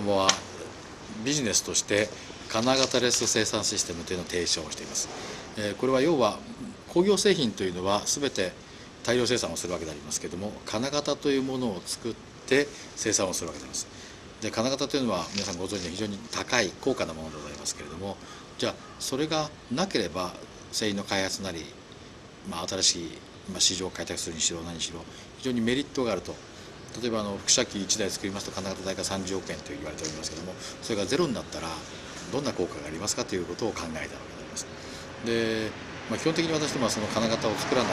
はビジネスとして金型レス生産システムというのを提唱しています、え、これは要は工業製品というのは全て大量生産をするわけでありますけれども金型というものを作って生産をするわけであります。で金型というのは皆さんご存知の非常に高い高価なものでございますけれどもじゃあそれがなければ製品の開発なり、まあ、新しい市場を開拓するにしろ何しろ非常にメリットがあると例えばあの輻射機1台作りますと金型代が30億円と言われておりますけどもそれがゼロになったらどんな効果がありますかということを考えたわけであります。でまあ、基本的に私どもはその金型を作らない、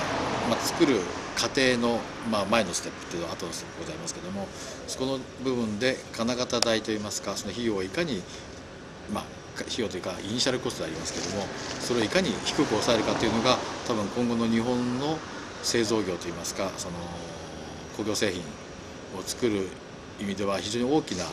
まあ、作る過程の、まあ、前のステップというのは後のステップございますけどもそこの部分で金型代といいますかその費用をいかに、まあ、費用というかイニシャルコストでありますけどもそれをいかに低く抑えるかというのが多分今後の日本の製造業といいますかその工業製品を作る意味では非常に大きな、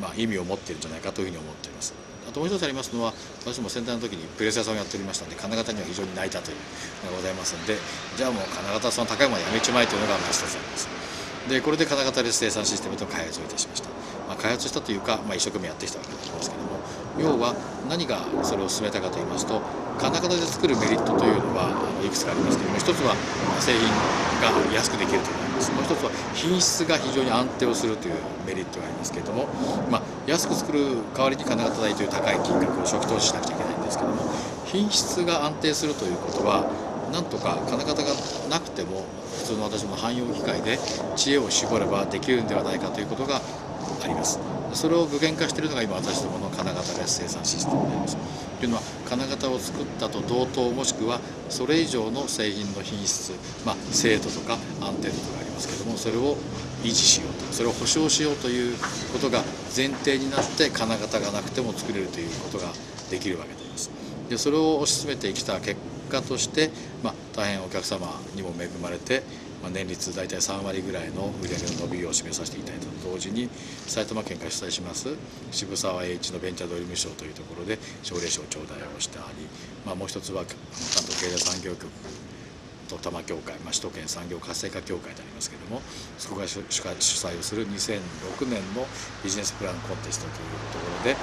まあ、意味を持っているんじゃないかというふうに思っています。あともう一つありますのは私も先代の時にプレス屋さんをやっておりましたので金型には非常に泣いたというのがございますのでじゃあもう金型その高いものやめちまえというのがまあ一つあります。でこれで金型レス生産システムと開発をいたしました、まあ、開発したというか、まあ、一生懸命やってきたわけでありますけども要は何がそれを進めたかと言いますと金型で作るメリットというのはいくつかありますけども一つは製品が安くできるというのがあります。もう一つは品質が非常に安定をするというメリットがありますけれども、まあ、安く作る代わりに金型代という高い金額を初期投資しなくちゃいけないんですけども品質が安定するということはなんとか金型がなくても普通の私も汎用機械で知恵を絞ればできるんではないかということがあります。それを具現化しているのが今私どもの金型レス生産システムであります。というのは金型を作ったと同等もしくはそれ以上の製品の品質、まあ、精度とか安定度とかあります。ですけどもそれを維持しようとそれを保証しようということが前提になって金型がなくても作れるということができるわけであります。でそれを推し進めてきた結果として、まあ、大変お客様にも恵まれてまあ、年率大体3割ぐらいの売上の伸びを示させていただいたと同時に埼玉県から主催します渋沢栄一のベンチャードリーム賞というところで奨励賞頂戴をしたり、まあ、もう一つは関東経済産業局と多摩協会、まあ、首都圏産業活性化協会でありますけれどもそこが主催をする2006年のビジネスプランコンテストというところで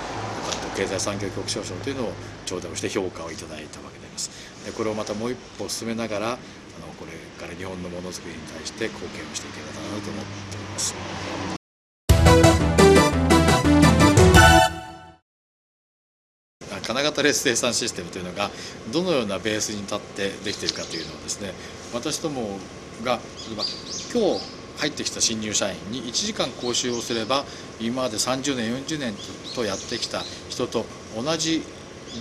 関東経済産業局長賞というのを頂戴をして評価をいただいたわけでありますでこれをまたもう一歩進めながらあのこれから日本のものづくりに対して貢献をしていければなと思っております。金型レス生産システムというのがどのようなベースに立ってできているかというのをですね私どもが例えば今日入ってきた新入社員に1時間講習をすれば今まで30年40年とやってきた人と同じ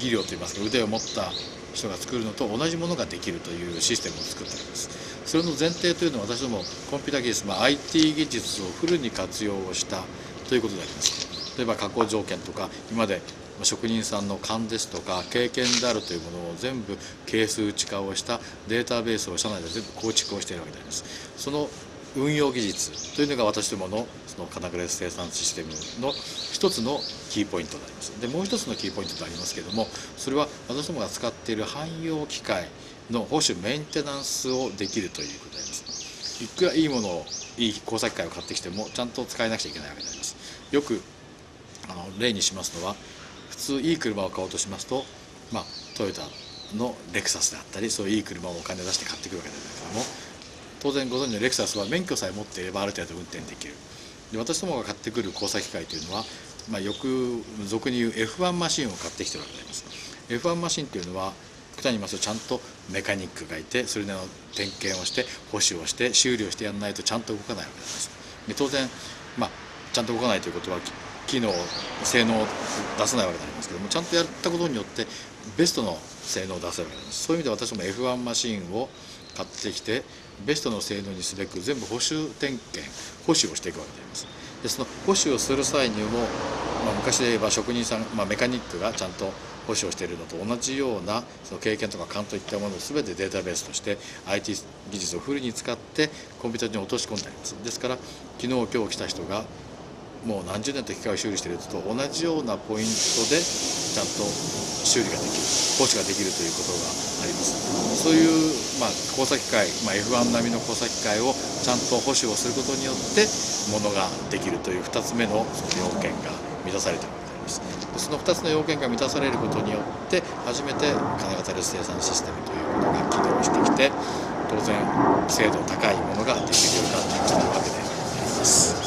技量といいますか腕を持った人が作るのと同じものができるというシステムを作っております。それの前提というのは私どもコンピューター技術、まあ、IT 技術をフルに活用をしたということであります。例えば加工条件とか今まで職人さんの勘ですとか経験であるというものを全部係数値化をしたデータベースを社内で全部構築をしているわけであります。その運用技術というのが私どものその金グレス生産システムの一つのキーポイントであります。でもう一つのキーポイントでありますけれどもそれは私どもが使っている汎用機械の保守メンテナンスをできるということであります。いくらいいものをいい工作機械を買ってきてもちゃんと使えなくちゃいけないわけであります。よくあの例にしますのは普通いい車を買おうとしますとまあトヨタのレクサスであったりそういういい車をお金出して買ってくるわけですけども当然ご存知のレクサスは免許さえ持っていればある程度運転できる。で私どもが買ってくる工作機械というのは、まあ、よく俗に言う F1 マシンを買ってきてるわけであります。F1 マシンというのは極端に言いますとちゃんとメカニックがいてそれなりの点検をして保守をして修理をしてやらないとちゃんと動かないわけです。で当然、まあ、ちゃんと動かないということは機能性能を出せないわけでありますけどもちゃんとやったことによってベストの性能を出せるわけです。そういう意味で私も F1 マシンを買ってきてベストの性能にすべく全部保守点検保守をしていくわけであります。でその保守をする際にも、まあ、昔で言えば職人さん、まあ、メカニックがちゃんと保守をしているのと同じようなその経験とか勘といったものを全てデータベースとして IT 技術をフルに使ってコンピューターに落とし込んであります。ですから昨日今日来た人がもう何十年と機械を修理していると同じようなポイントでちゃんと修理ができる講師ができるということがあります。そういう、まあ、工作機械、まあ、F1 並みの工作機械をちゃんと保守をすることによってものができるという2つ目の要件が満たされているわけでありますその2つの要件が満たされることによって初めて金型レス生産システムということが機能してきて当然精度高いものができるようになってきているわけ